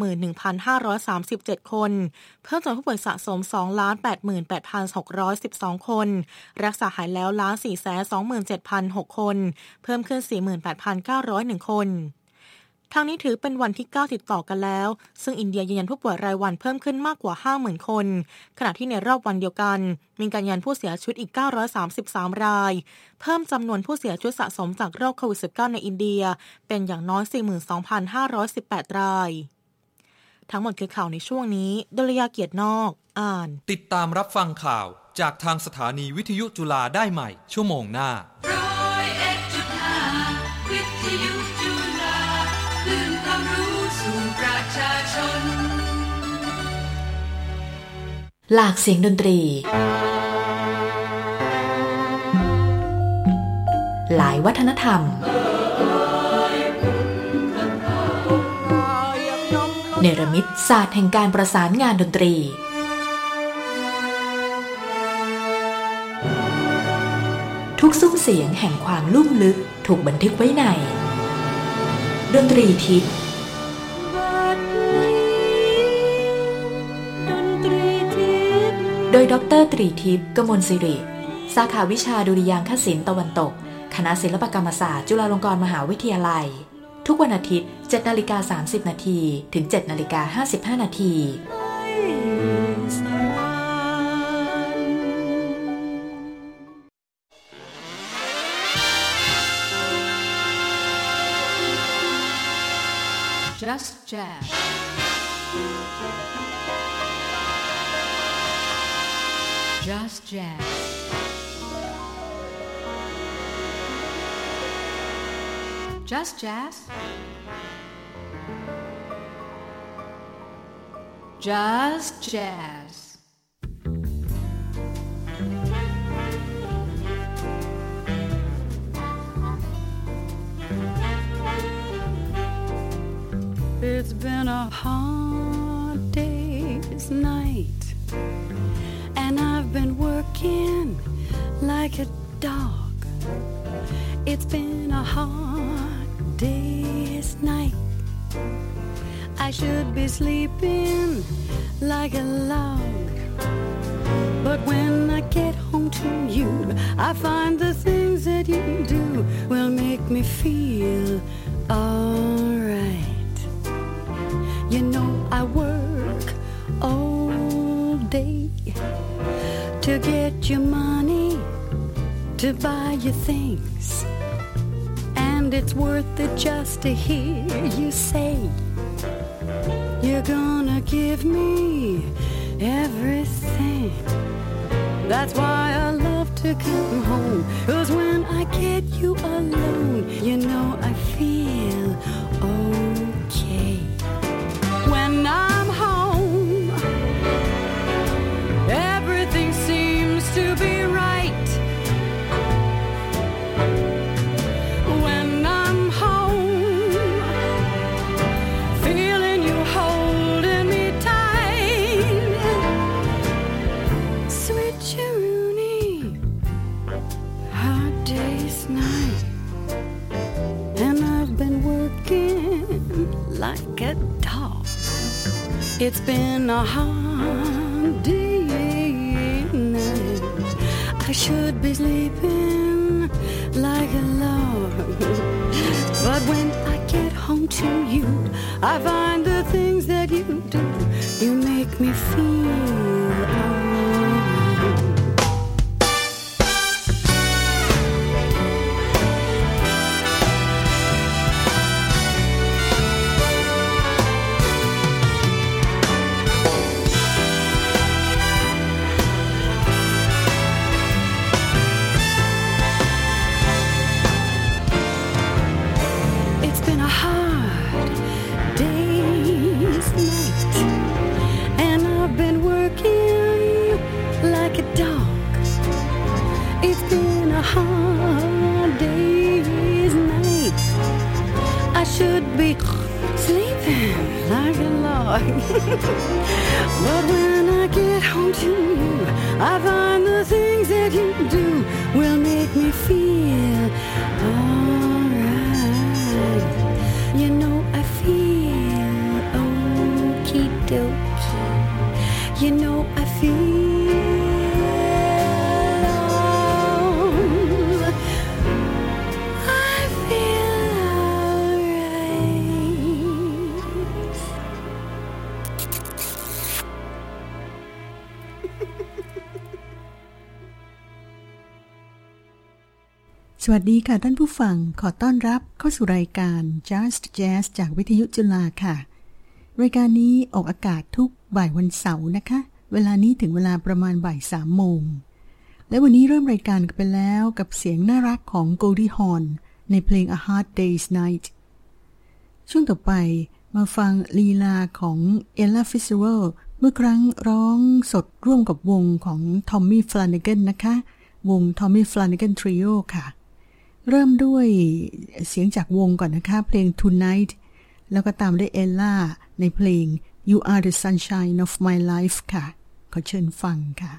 61,537 คน เพิ่มจำนวนผู้ป่วยสะสม 2,88,612 คน รักษาหายแล้วล้าน427,006 คน เพิ่มขึ้น 48,901 คนทางนี้ถือเป็นวันที่ 9 ติดต่อกันแล้ว ซึ่งอินเดียยืนยันผู้ป่วยรายวันเพิ่มขึ้นมากกว่า 50,000 คน ขณะที่ในรอบวันเดียวกัน มีการยันผู้เสียชีวิตอีก 933 ราย เพิ่มจำนวนผู้เสียชีวิตสะสมจากโรคโควิด -19 ในอินเดีย เป็นอย่างน้อย 42,518 ราย ทั้งหมดคือข่าวในช่วงนี้ดลยาเกียรตินอก อ่าน ติดตามรับฟังข่าวจากทางสถานีวิทยุจุฬาได้ใหม่ ชั่วโมงหน้าหลากเสียงดนตรี หลายวัฒนธรรม เนรมิตศาสตร์แห่งการประสานงานดนตรี ทุกซุ้มเสียงแห่งความลุ่มลึกถูกบันทึกไว้ใน ดนตรีทิพย์โดยดรตรีทิพย์กมลสิริ สาขาวิชาดุริยางคศิลป์ตะวันตก คณะศิลปกรรมศาสตร์ จุฬาลงกรณ์มหาวิทยาลัย ทุกวันอาทิตย์7นาฬิกา30 นาทีถึง7นาฬิกา55 นาที Just Jazz Just Jazz. Just Jazz. Just Jazz. It's been a hard day's night and I've been working like a dog. It's been a hard day's night. I should be sleeping like a log. But when I get home to you, I find the things that you do will make me feel alright. You know, I work all day to get your money to buy your things. It's worth it just to hear you say, You're gonna give me everything. That's why I love to come home. Cause when I get you alone, you know I feel okay. A dog. It's been a hard day night. I should be sleeping like a log. But when I get home to you, I find the things that you do, you make me feel ดีค่ะท่านผู้ฟังขอต้อนรับเข้าสู่รายการ Just Jazz จากวิทยุจุฬาค่ะ รายการนี้ออกอากาศทุกบ่ายวันเสาร์นะคะ เวลานี้ถึงเวลาประมาณบ่ายสามโมง และวันนี้เริ่มรายการกันไปแล้วกับเสียงน่ารักของ Goldie Hawn ในเพลง A Hard Day's Night ช่วงต่อไปมาฟังลีลาของ Ella Fitzgerald เมื่อครั้งร้องสดร่วมกับวงของ Tommy Flanagan นะคะ วง Tommy Flanagan Trio ค่ะ เริ่มด้วยเสียงจากวงก่อนนะคะเพลง Tonight แล้วก็ตามด้วยเอลล่าในเพลง You Are the Sunshine of My Life ค่ะ ขอเชิญฟังค่ะ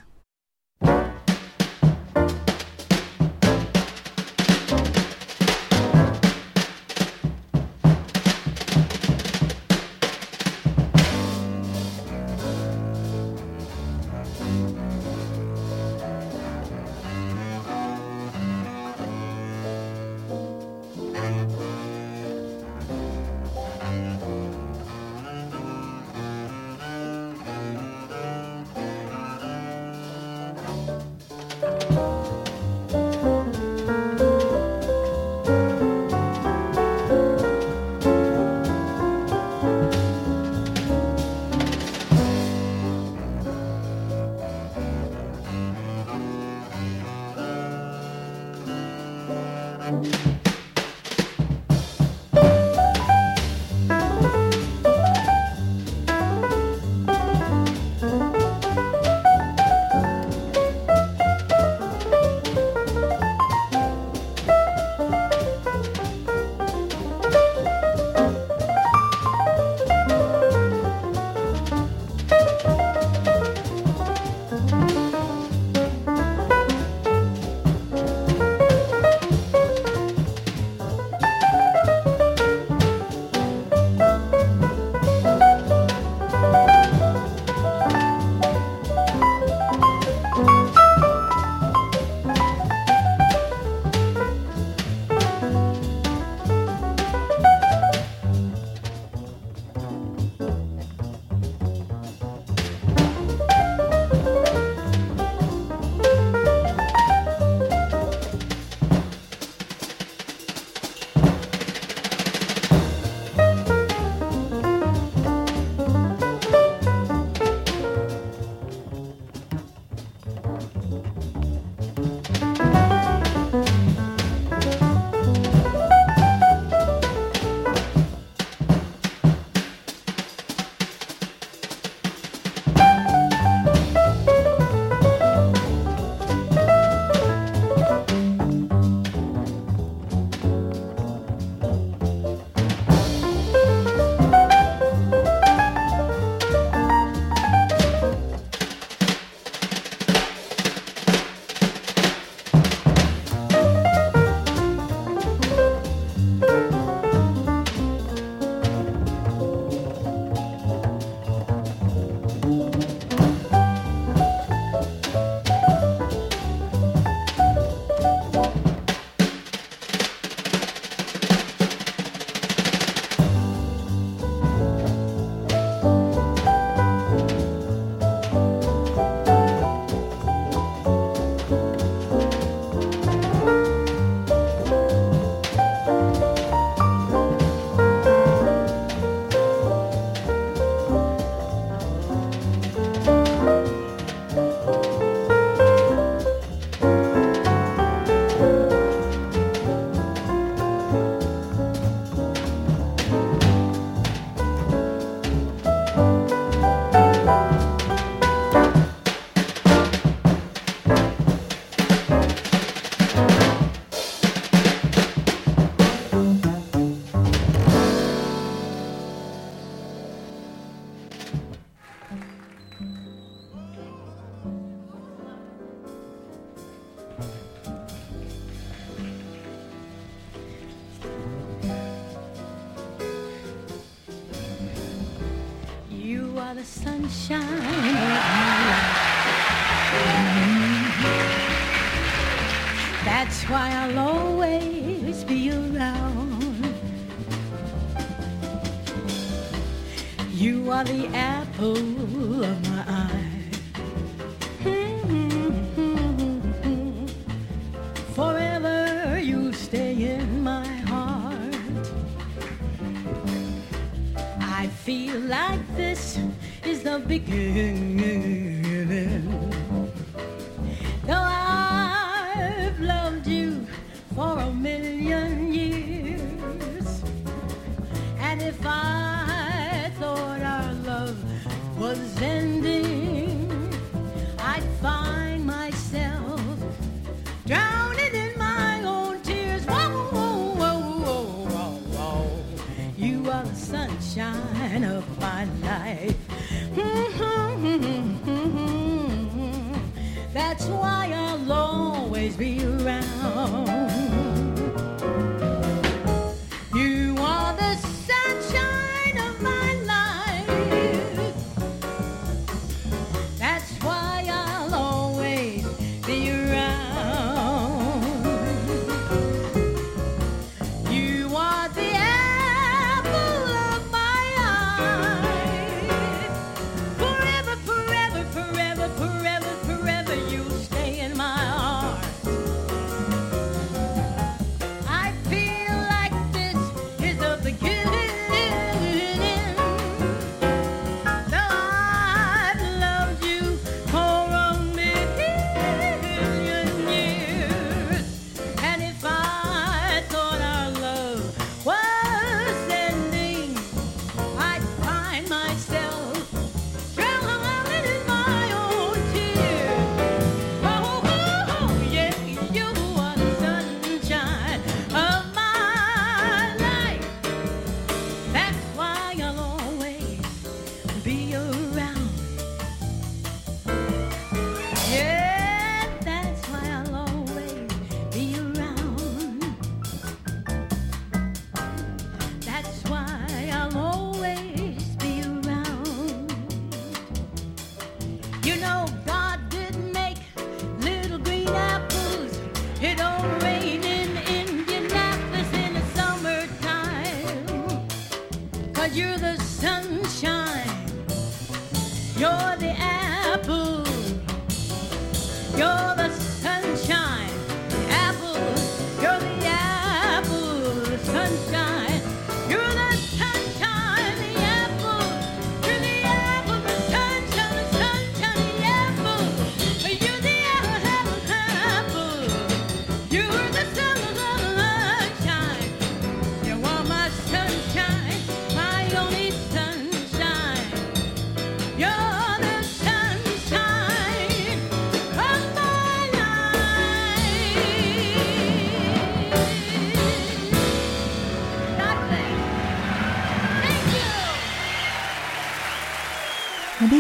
You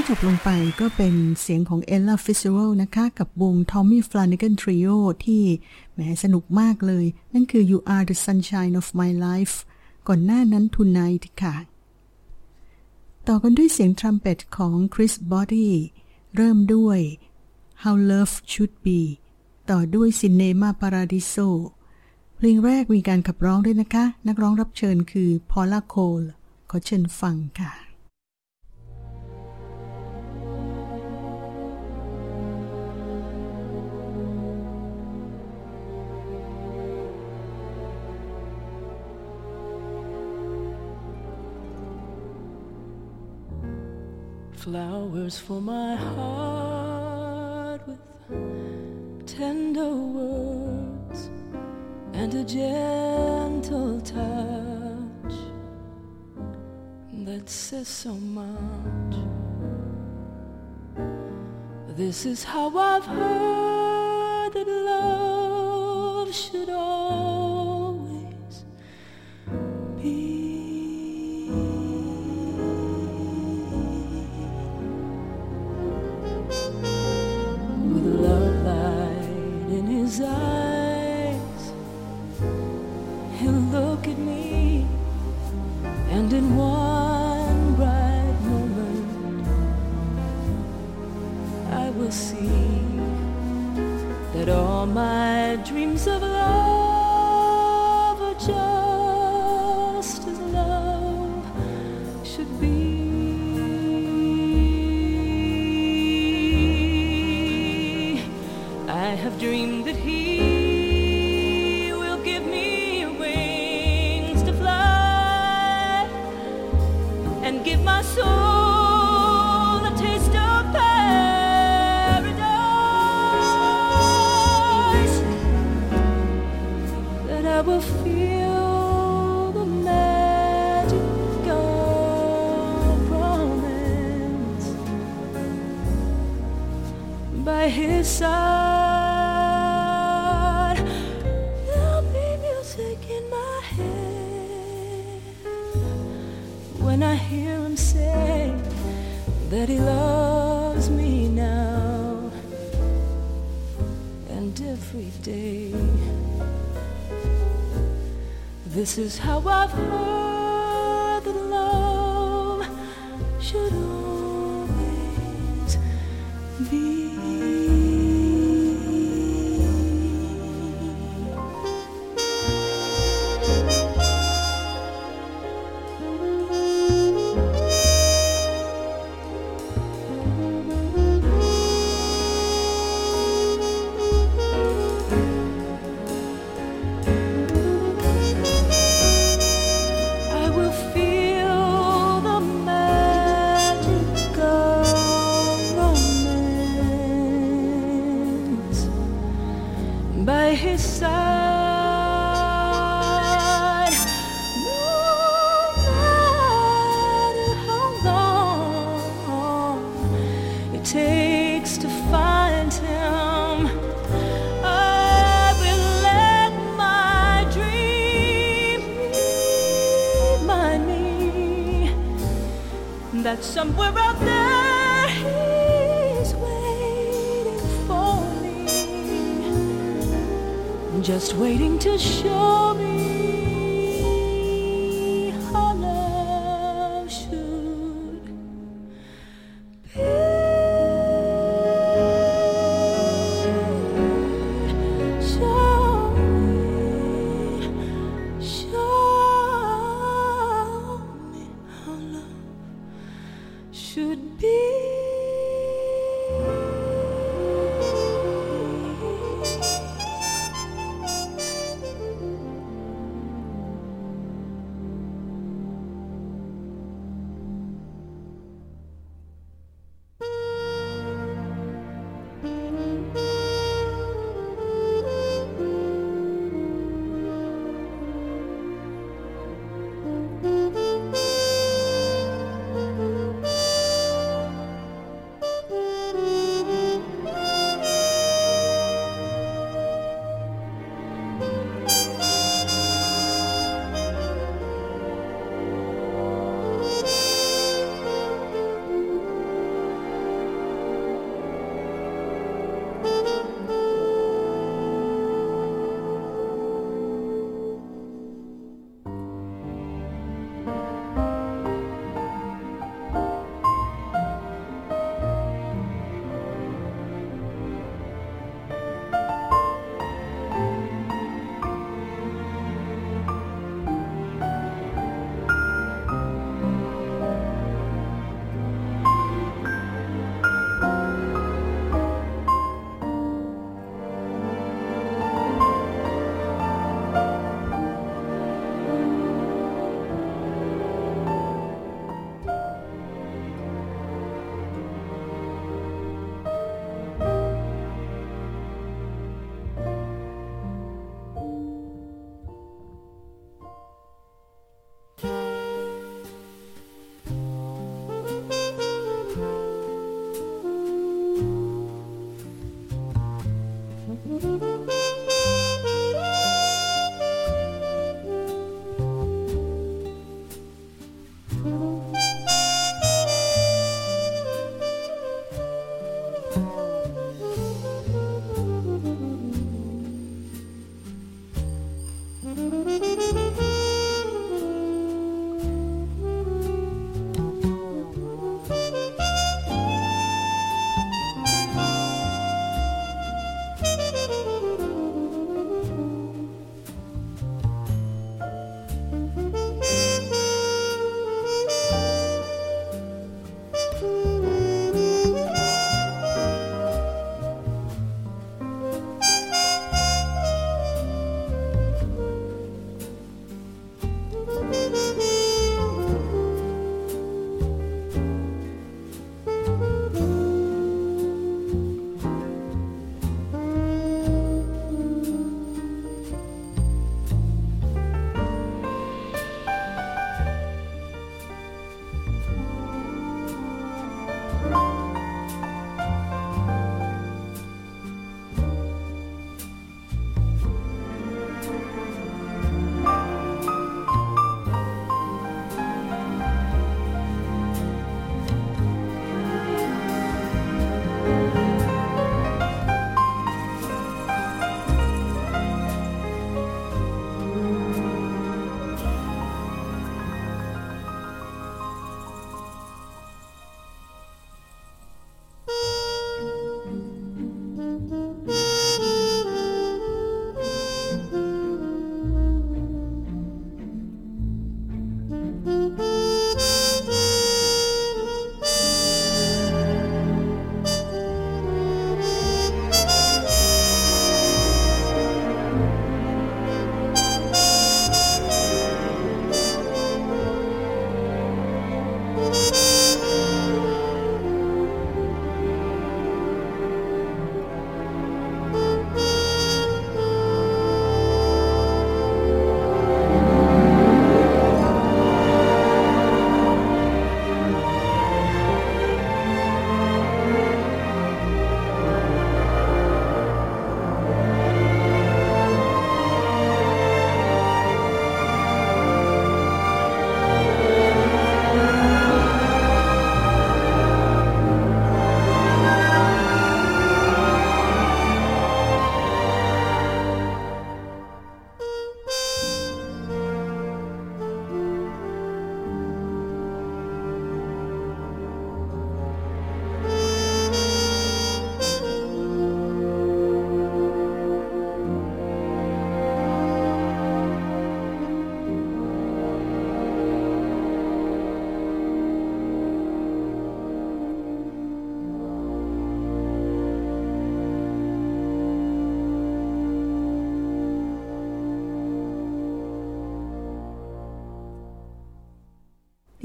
จบลงไปก็เป็นเสียงของ Ella Fitzgerald นะคะ กับวง Tommy Flanagan Trio ที่แหมสนุกมากเลย นั่นคือ You Are the Sunshine of My Life ก่อนหน้านั้น Tonight ค่ะ ต่อกันด้วยเสียงทรัมเป็ตของ Chris Body เริ่มด้วย How Love Should Be ต่อด้วย Cinema Paradiso เพลงแรกมีการขับร้องด้วยนะคะ นักร้องรับเชิญคือ Paula Cole ขอเชิญฟังค่ะ Flowers for my heart with tender words and a gentle touch that says so much. This is how I've heard that love should always be. his eyes. He'll look at me, and in one bright moment, I will see that all my dreams of love. This is how I've by his side. No matter how long it takes to find him. I will let my dream remind me that somewhere out there just waiting to show me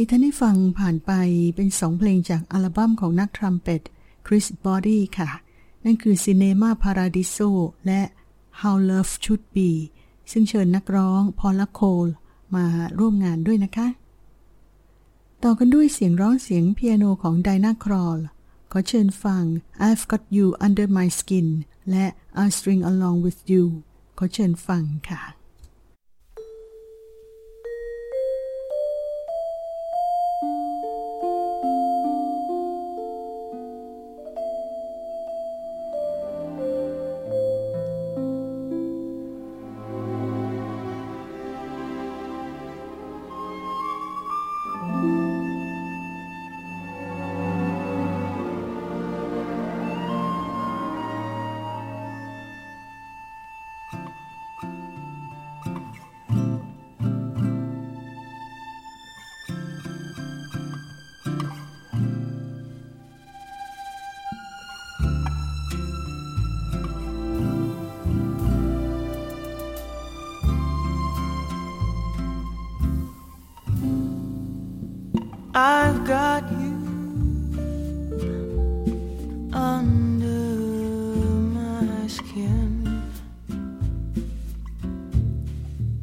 ที่ท่านได้ฟังผ่านไปเป็นสองเพลงจากอัลบั้มของนักทรัมเป็ตคริสบอดี้ค่ะ นั่นคือ Cinema Paradiso และ How Love Should Be ซึ่งเชิญนักร้องพอลโคลมาร่วมงานด้วยนะคะ ต่อกันด้วยเสียงร้องเสียงเปียโนของไดนาครอลขอเชิญฟัง I've Got You Under My Skin และ I'll String Along With You ขอเชิญฟังค่ะ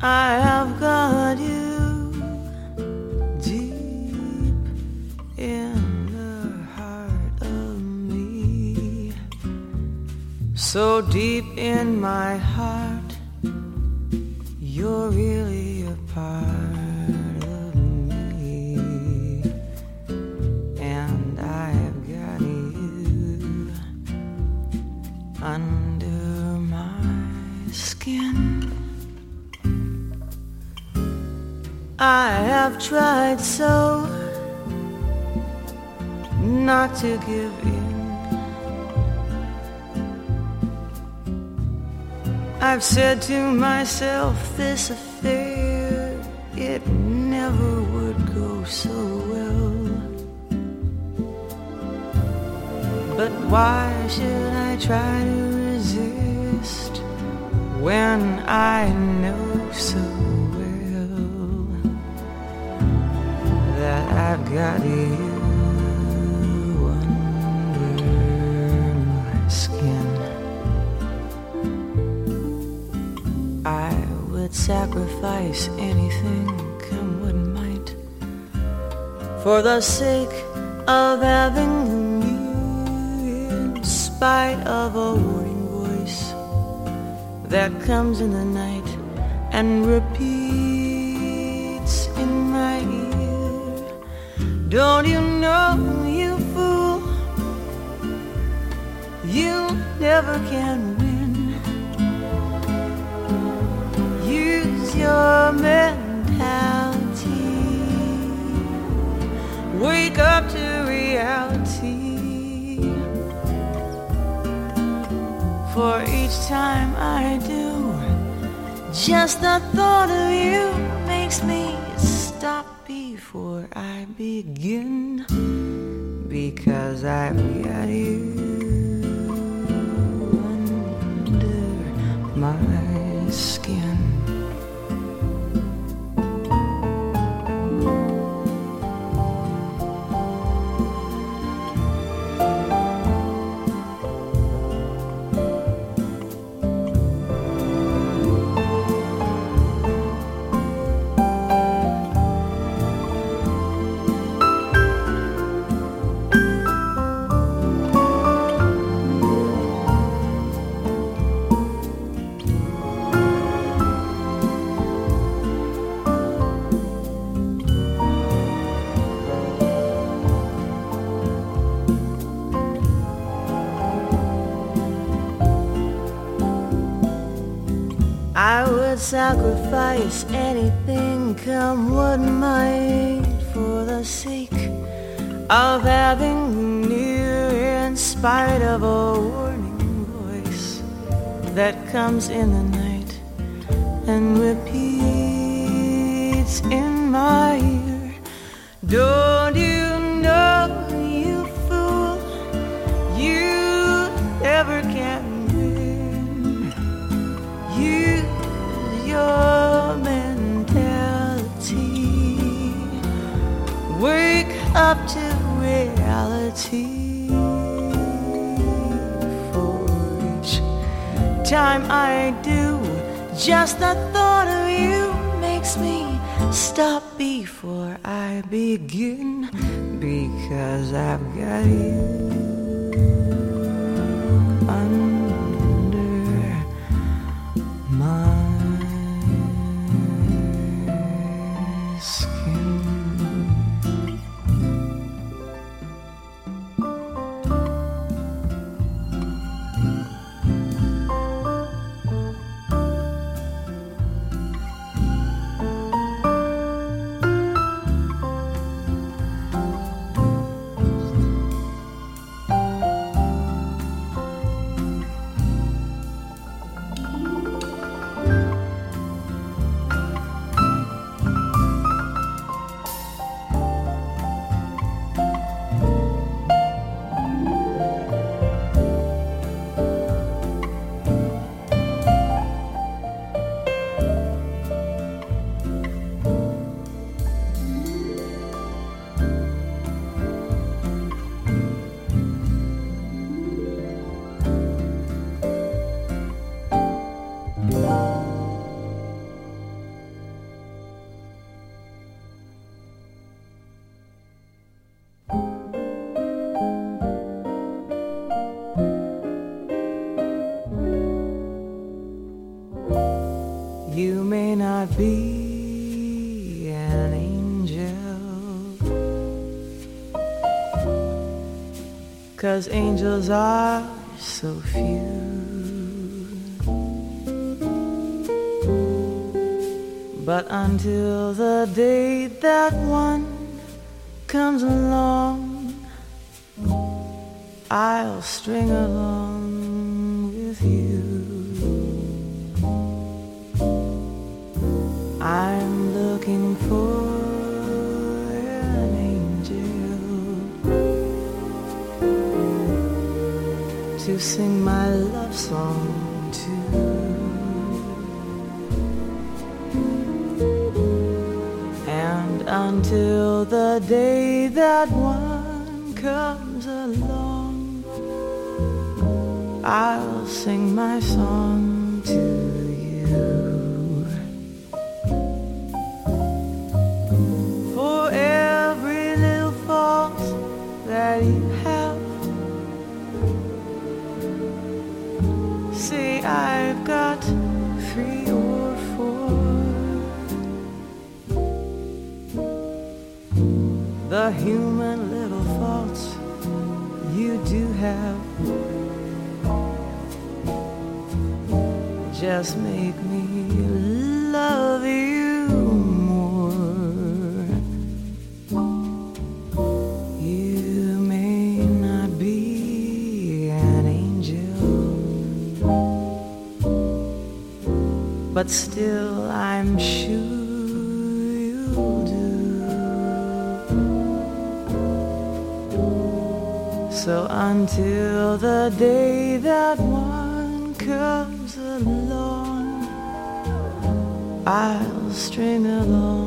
I have got you deep in the heart of me. So deep in my heart, you're really I have tried so not to give in. I've said to myself, this affair, it never would go so well. But why should I try to resist when I know so got you under my skin? I would sacrifice anything, come what might, for the sake of having you, in spite of a warning voice that comes in the night and repeats Don't you know, you fool, you never can win. Use your mentality. Wake up to reality. For each time I do, just the thought of you makes me stop before I begin. Because I've got you under my skin. Would sacrifice anything, come what might, for the sake of having you near, in spite of a warning voice that comes in the night and repeats in my ear. Don't you tea for each time I do. Just the thought of you makes me stop before I begin because I've got you cause angels are so few. But until the day that one comes along, I'll string along with you. I'm looking for sing my love song to. And until the day that one comes along, I'll sing my song to The human little faults you do have just make me love you more. You may not be an angel, but still I'm sure So until the day that one comes along, I'll string along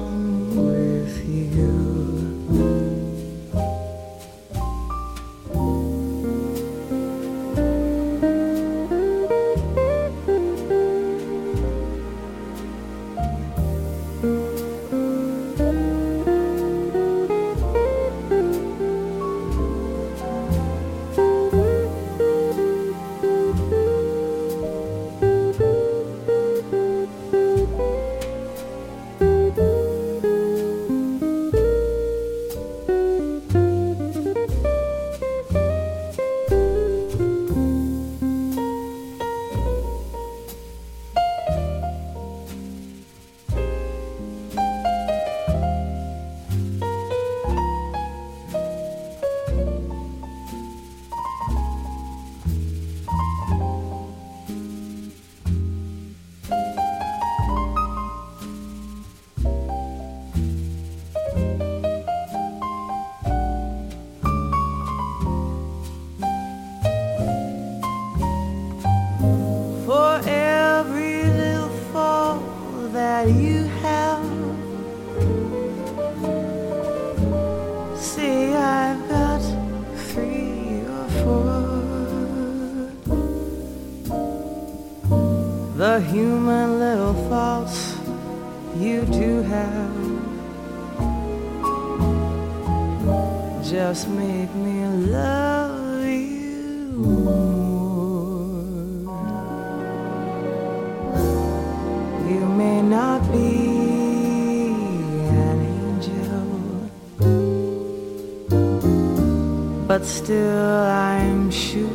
still I'm sure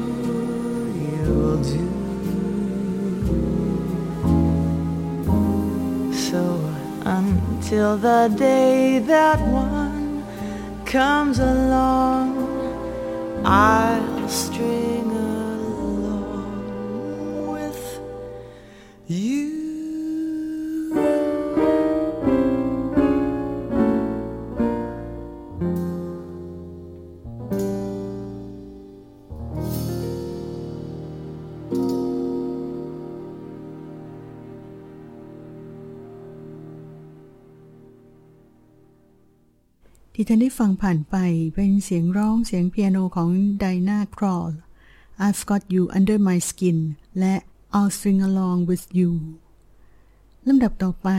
you'll do. So until the day that one comes along, I'll string ที่ท่านได้ฟังผ่านไปเป็นเสียงร้องเสียงเปียโนของไดนาครอล I've got you under my skin และ I'll sing along with you ลำดับต่อไป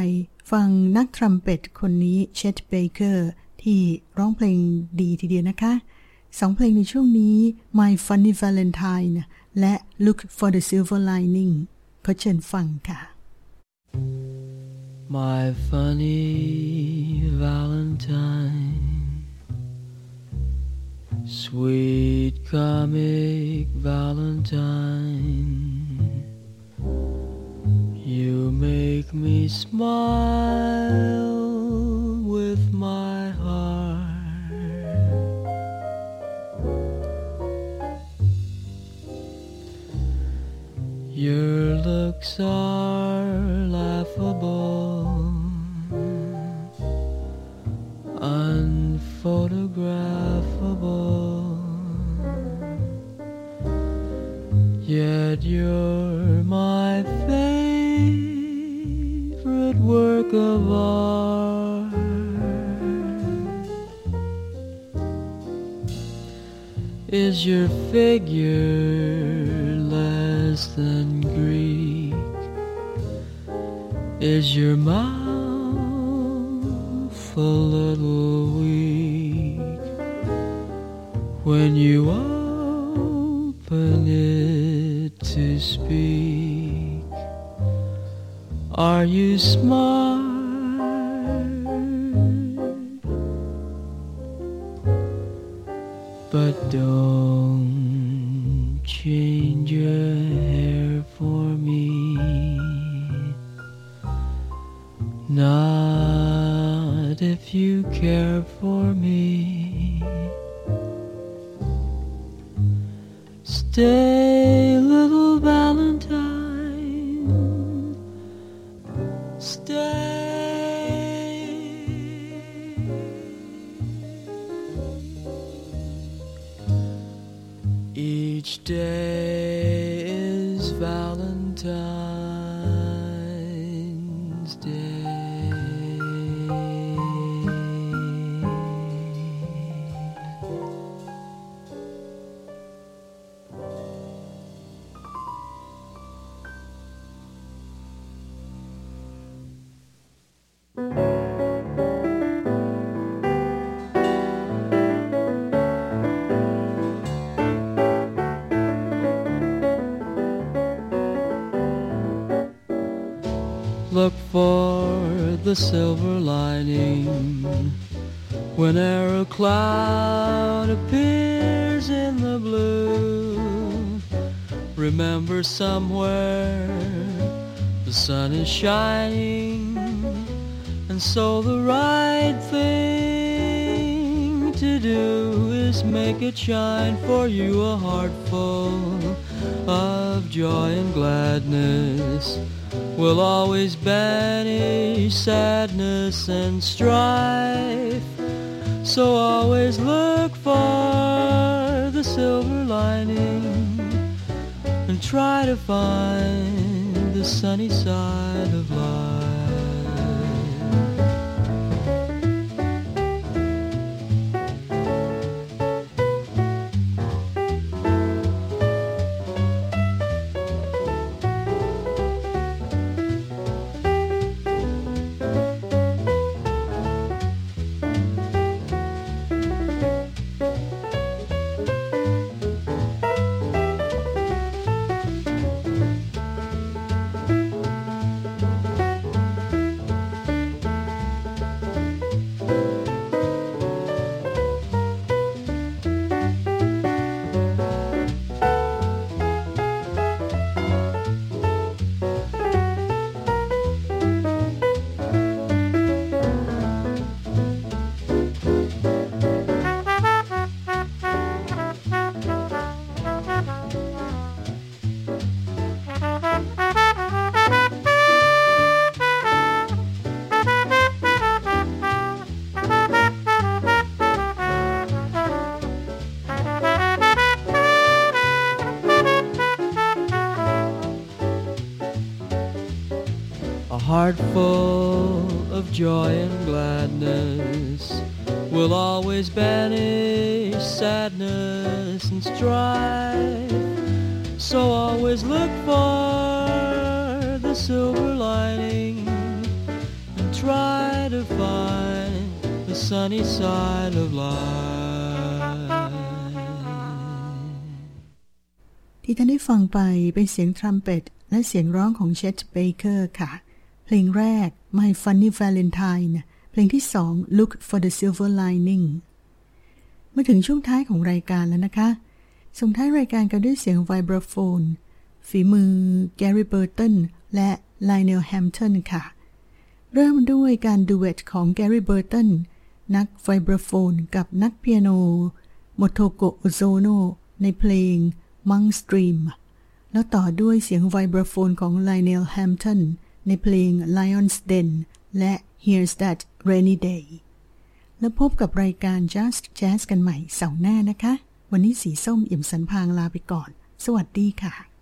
ฟังนักทรัมเป็ตคนนี้เช t เบเกอร์ที่ร้องเพลงดีทีเดียวนะคะ สองเพลงในช่วงนี้ My Funny Valentine และ Look for the Silver Lining ขอเชิญฟังค่ะ My funny Valentine, sweet comic Valentine, you make me smile with my heart. Your looks are laughable, unphotographable. Yet you're my favorite work of art. Is your figure less than Greek? Is your mouth a little weak when you open it to speak? Are you smart? But don't silver lining whene'er a cloud appears in the blue. Remember somewhere the sun is shining, and so the right thing to do is make it shine for you a heart full of joy and gladness will always banish sadness and strife. So always look for the silver lining and try to find the sunny side of life. Heart full of joy and gladness will always banish sadness and strife. So always look for the silver lining and try to find the sunny side of life. ที่ท่านได้ฟังไปเป็นเสียงทรัมเป็ตและเสียงร้องของเชตเบเกอร์ค่ะ เพลงแรก My Funny Valentine เพลงที่สอง Look for the Silver Lining มาถึงช่วงท้ายของรายการแล้วนะคะ ส่งท้ายรายการกันด้วยเสียง vibraphone ฝีมือแกรี่เบอร์ตันและไลเนลแฮมตันค่ะ เริ่มด้วยการ duet ของแกรี่เบอร์ตันนัก vibraphone กับนักเปียโนมาโกโตะ โอโซเนะในเพลง Monk's Dream แล้วต่อด้วยเสียง vibraphone ของไลเนลแฮมตัน ในเพลง Lion's Den และ Here's That Rainy Day แล้วพบกับรายการ Just Jazz กันใหม่เสาร์หน้านะคะ วันนี้สีส้มเอี่ยมสรรพางค์ ลาไปก่อน สวัสดีค่ะ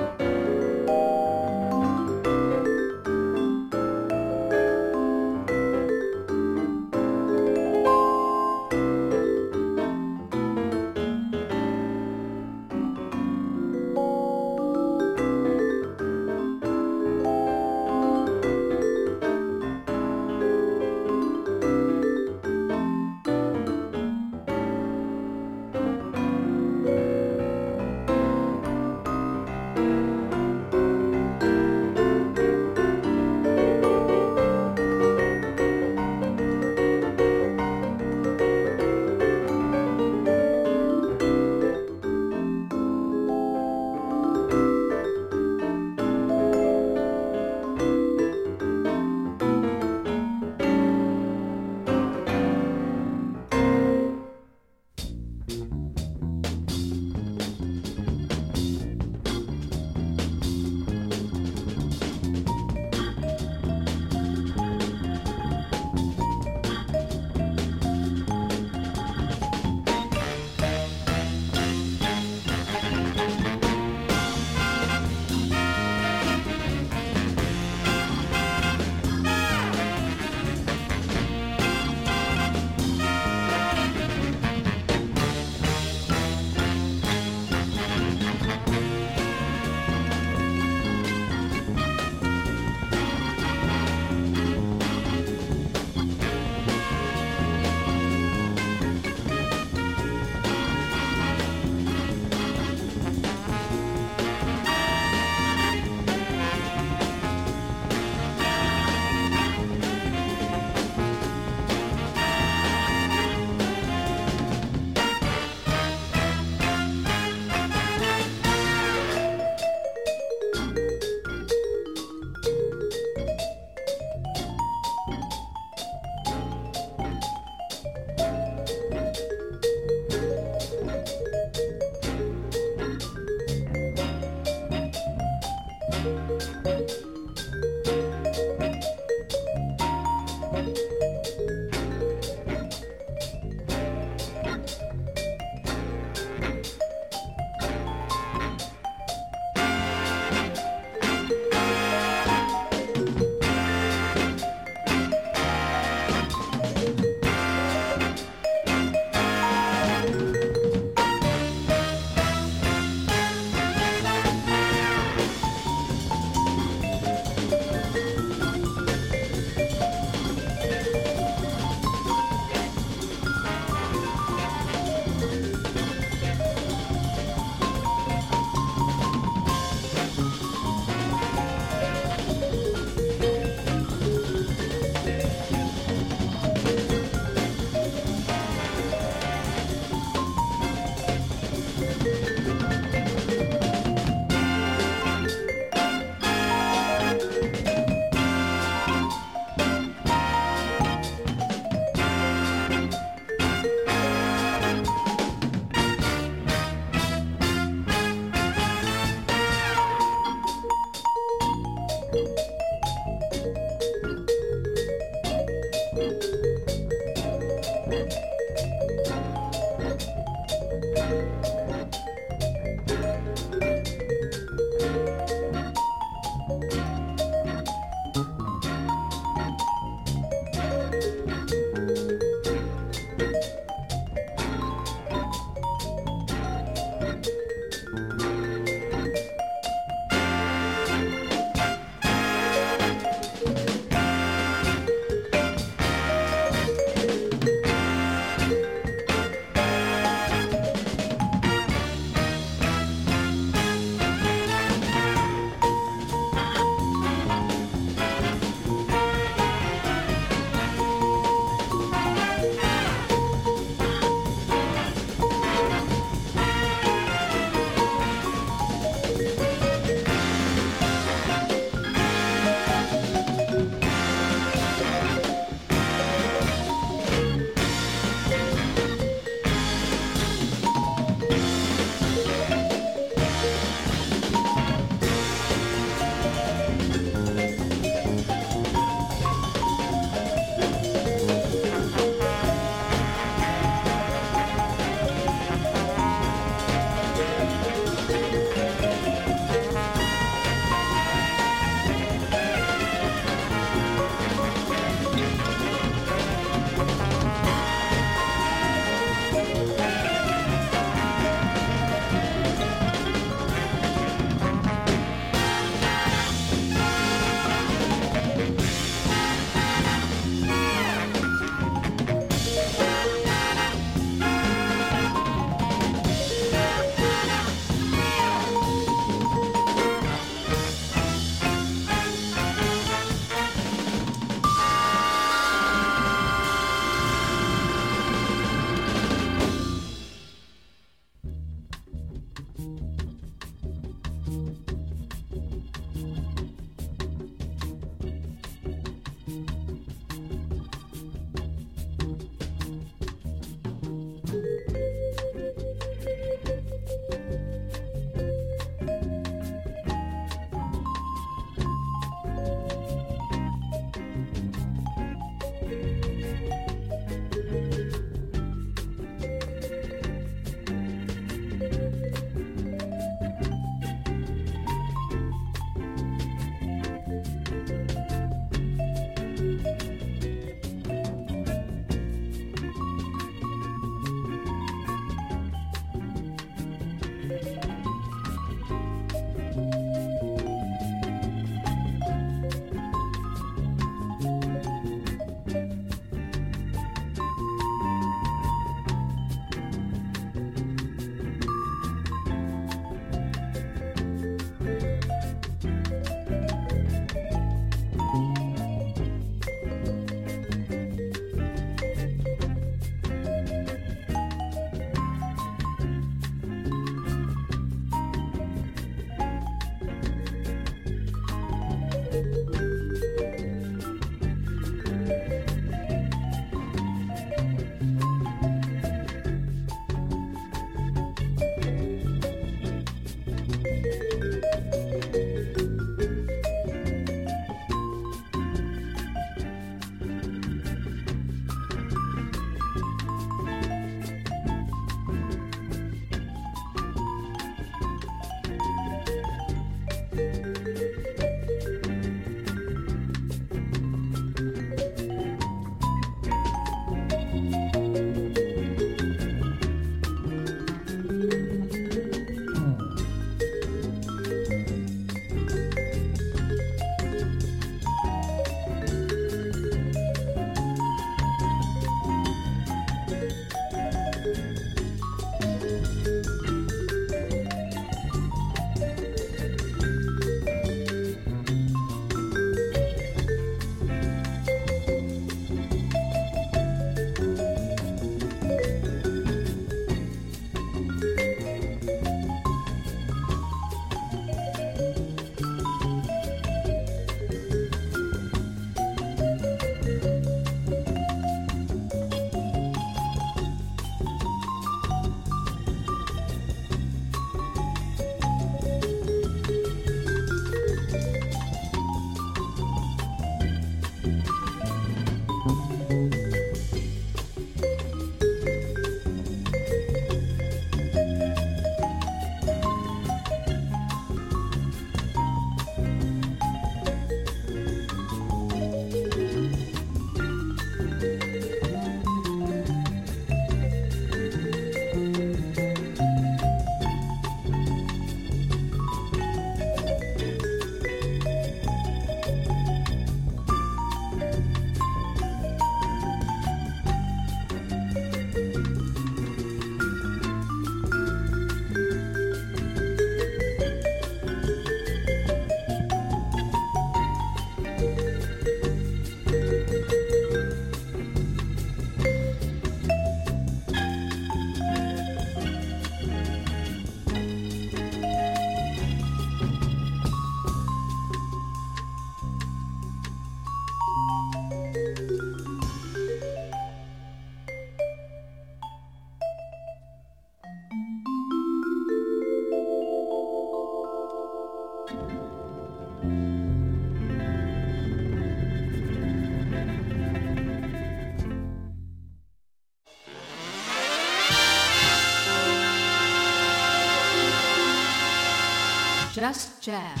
Just Jazz.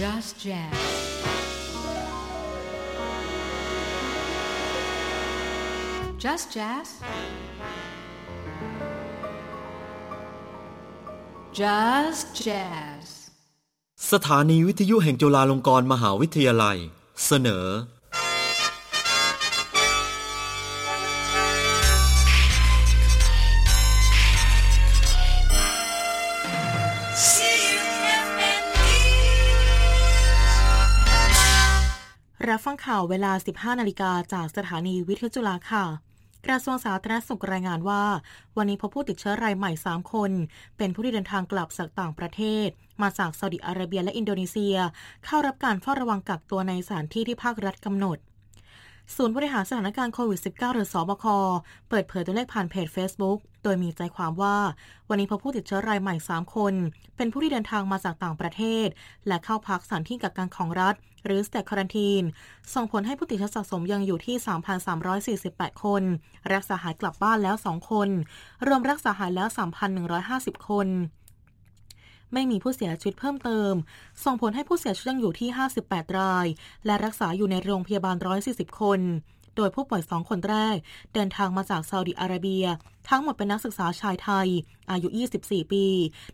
Just Jazz. Just Jazz. Just Jazz. สถานีวิทยุแห่งจุฬาลงกรณ์มหาวิทยาลัย เสนอ ข่าวเวลา 15 นาฬิกาจากสถานีวิทยุจุฬาค่ะกระทรวงสาธารณสุขรายงานว่า วันนี้พบผู้ติดเชื้อรายใหม่ 3 คน เป็นผู้ที่เดินทางกลับจากต่างประเทศ มาจากซาอุดิอาระเบียและอินโดนีเซีย เข้ารับการเฝ้าระวังกักตัวในสถานที่ที่ภาครัฐกำหนด ศูนย์บริหารสถานการณ์โควิด -19 หรือสอบค เปิดเผยตัวเลขผ่านเพจ Facebook โดยมีใจความว่า วันนี้พบผู้ติดเชื้อรายใหม่ 3 คน เป็นผู้ที่เดินทางมาจากต่างประเทศ และเข้าพักสถานที่กักกันของรัฐ หรือ State Quarantine ส่งผลให้ผู้ติดเชื้อสะสมยังอยู่ที่ 3,348 คน รักษาหายกลับบ้านแล้ว 2 คน รวมรักษาหายแล้ว 3,150 คน ไม่มีผู้เสียชีวิตเพิ่มเติม ส่งผลให้ผู้เสียชีวิตยังอยู่ที่ 58 ราย และรักษาอยู่ในโรงพยาบาล 140 คน โดยผู้ป่วย2คนแรก เดินทางมาจากซาอุดิอาระเบีย ทั้งหมดเป็นนักศึกษาชายไทย อายุ 24 ปี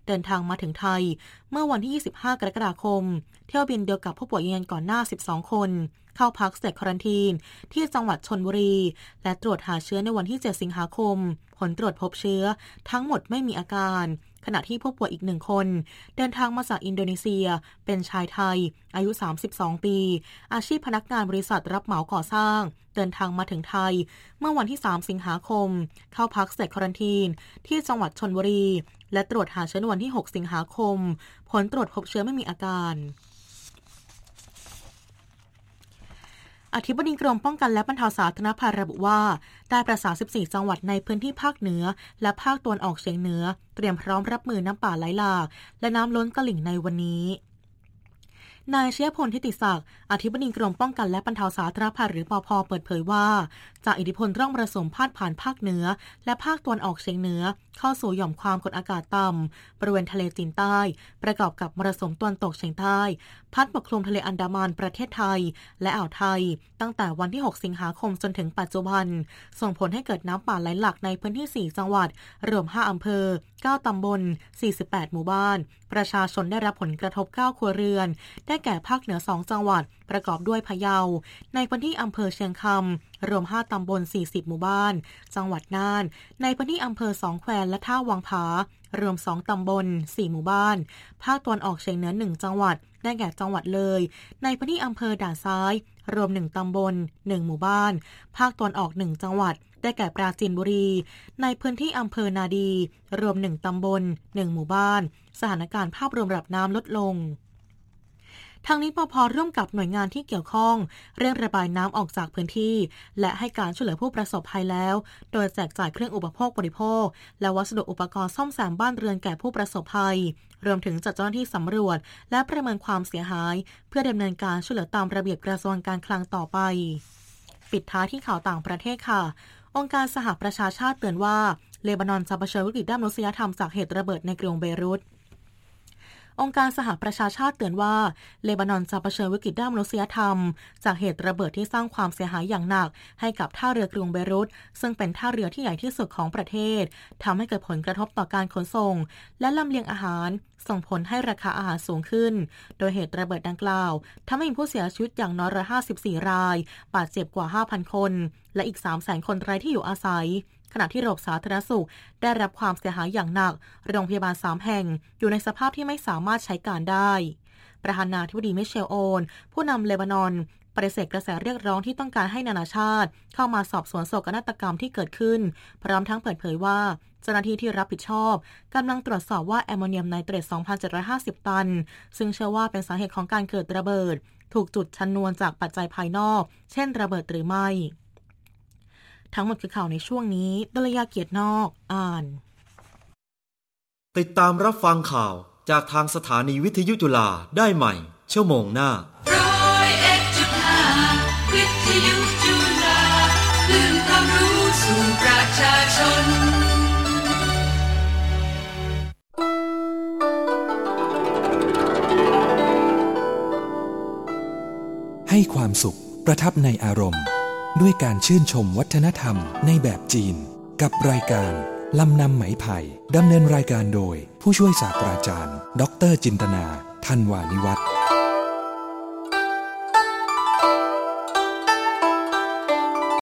เดินทางมาถึงไทย เมื่อวันที่ 25 กรกฎาคม เที่ยวบินเดียวกับผู้ป่วยยืนยันก่อนหน้า 12 คนเข้าพักเสร็จคอนทีน ที่จังหวัดชนบุรี และตรวจหาเชื้อในวันที่ 7 สิงหาคม ผลตรวจพบเชื้อ ทั้งหมดไม่มีอาการ ขณะที่ผู้ป่วยอีกหนึ่งคน เดินทางมาจากอินโดนีเซีย เป็นชายไทย อายุ 32 ปี อาชีพพนักงานบริษัทรับเหมาก่อสร้าง เดินทางมาถึงไทย เมื่อวันที่ 3 สิงหาคม เข้าพักเสร็จคอรันทีน ที่จังหวัดชนบุรี และตรวจหาเชื้อวันที่ 6 สิงหาคม ผลตรวจพบเชื้อไม่มีอาการ อธิบดีกรมป้องกันและบรรเทาสาธารณภัยระบุว่า ได้ประสาน 14 จังหวัดในพื้นที่ภาคเหนือ และภาคตะวันออกเฉียงเหนือ เตรียมพร้อมรับมือน้ำป่าไหลหลาก และน้ำล้นตลิ่งในวันนี้ นายเชียพลทิติศักดิ์อธิบดีกรมป้องกันและบรรเทาสาธารณภัยหรือปอพเปิดเผยว่า จากอิทธิพลร่องมรสุมพาดผ่านภาคเหนือ และภาคตะวันออกเฉียงเหนือ เข้าสู่หย่อมความกดอากาศต่ำบริเวณทะเลจีนใต้ ประกอบกับมรสุมตะวันตกเฉียงใต้ พัดปกคลุมทะเลอันดามันประเทศไทย และอ่าวไทย ตั้งแต่วันที่ 6 สิงหาคมจนถึงปัจจุบัน ส่งผลให้เกิดน้ำป่าไหลหลากในพื้นที่ 4 จังหวัด รวม 5 อำเภอ 9 ตำบล 48 หมู่บ้าน ประชาชนได้รับผลกระทบ 9 ครัวเรือน ได้แก่ภาคเหนือ 2 จังหวัด ประกอบด้วยพะเยา ในพื้นที่อำเภอเชียงคำรวม 5 ตำบล 40 หมู่บ้าน จังหวัดน่าน ในพื้นที่อำเภอสองแควและท่าวังผารวม 2 ตำบล 4 หมู่บ้าน ภาคตะวันออกเฉียงเหนือ 1 จังหวัด ได้แก่จังหวัดเลย ในพื้นที่อำเภอด่านซ้าย รวม 1 ตำบล 1 หมู่บ้าน ภาคตะวันออก 1 จังหวัด ได้แก่ปราจีนบุรี ในพื้นที่อำเภอนาดี รวม 1 ตำบล 1 หมู่บ้าน สถานการณ์ภาพรวมระดับน้ำลดลง ทางนี้ปพร่วมกับหน่วยงานที่เกี่ยวข้อง เร่งระบายน้ำออกจากพื้นที่ และให้การช่วยเหลือผู้ประสบภัยแล้ว โดยแจกจ่ายเครื่องอุปโภคบริโภค และวัสดุอุปกรณ์ซ่อมแซมบ้านเรือนแก่ผู้ประสบภัย รวมถึงจัดเจ้าหน้าที่สำรวจ และประเมินความเสียหาย เพื่อดำเนินการช่วยเหลือตามระเบียบกระทรวงการคลังต่อไป ปิดท้ายที่ข่าวต่างประเทศค่ะ องค์การสหประชาชาติเตือนว่าเลบานอนจะเผชิญวิกฤตด้านมนุษยธรรมจากเหตุระเบิดในกรุงเบรุต องค์การสหประชาชาติเตือนว่า เลบานอนจะเผชิญวิกฤตด้านมนุษยธรรม จากเหตุระเบิดที่สร้างความเสียหายอย่างหนัก ให้กับท่าเรือกรุงเบรุต ซึ่งเป็นท่าเรือที่ใหญ่ที่สุดของประเทศทำให้เกิดผลกระทบต่อการขนส่ง และลำเลียงอาหาร ส่งผลให้ราคาอาหารสูงขึ้น โดยเหตุระเบิดดังกล่าวทำให้มีผู้เสียชีวิตอย่างน้อย154ราย บาดเจ็บกว่า 5,000 คน และอีก300,000 คนไร้ที่อยู่อาศัย ขณะที่ระบบสาธารณสุข ได้รับความเสียหายอย่างหนัก โรงพยาบาล3แห่ง อยู่ในสภาพที่ไม่สามารถใช้การได้ ประธานาธิบดีมิเชลโอน ผู้นำเลบานอนปฏิเสธกระแสเรียกร้องที่ต้องการให้นานาชาติ เข้ามาสอบสวนโศกนาฏกรรมที่เกิดขึ้น พร้อมทั้งเปิดเผยว่า เจ้าหน้าที่ที่รับผิดชอบกำลังตรวจสอบว่าแอมโมเนียมไนเตรต 2,750 ตัน ซึ่งเชื่อว่าเป็นสาเหตุของการเกิดระเบิด ถูกจุดชนวนจากปัจจัยภายนอก เช่น ระเบิดหรือไม่ ทั้งหมดคือข่าวในช่วงนี้ดลยาเกียรตินอกอ่าน ติดตามรับฟังข่าวจากทางสถานีวิทยุจุฬาได้ใหม่ ชั่วโมงหน้าร้อยเอ็ดจุดห้าวิทยุจุฬาคลื่นความรู้สู่ประชาชนให้ความสุขประทับในอารมณ์ ด้วยการชื่นชมวัฒนธรรมในแบบจีน กับรายการลำนำไหมไผ่ดำเนินรายการโดย ผู้ช่วยศาสตราจารย์ ดรจินตนา ทันวานิวัฒน์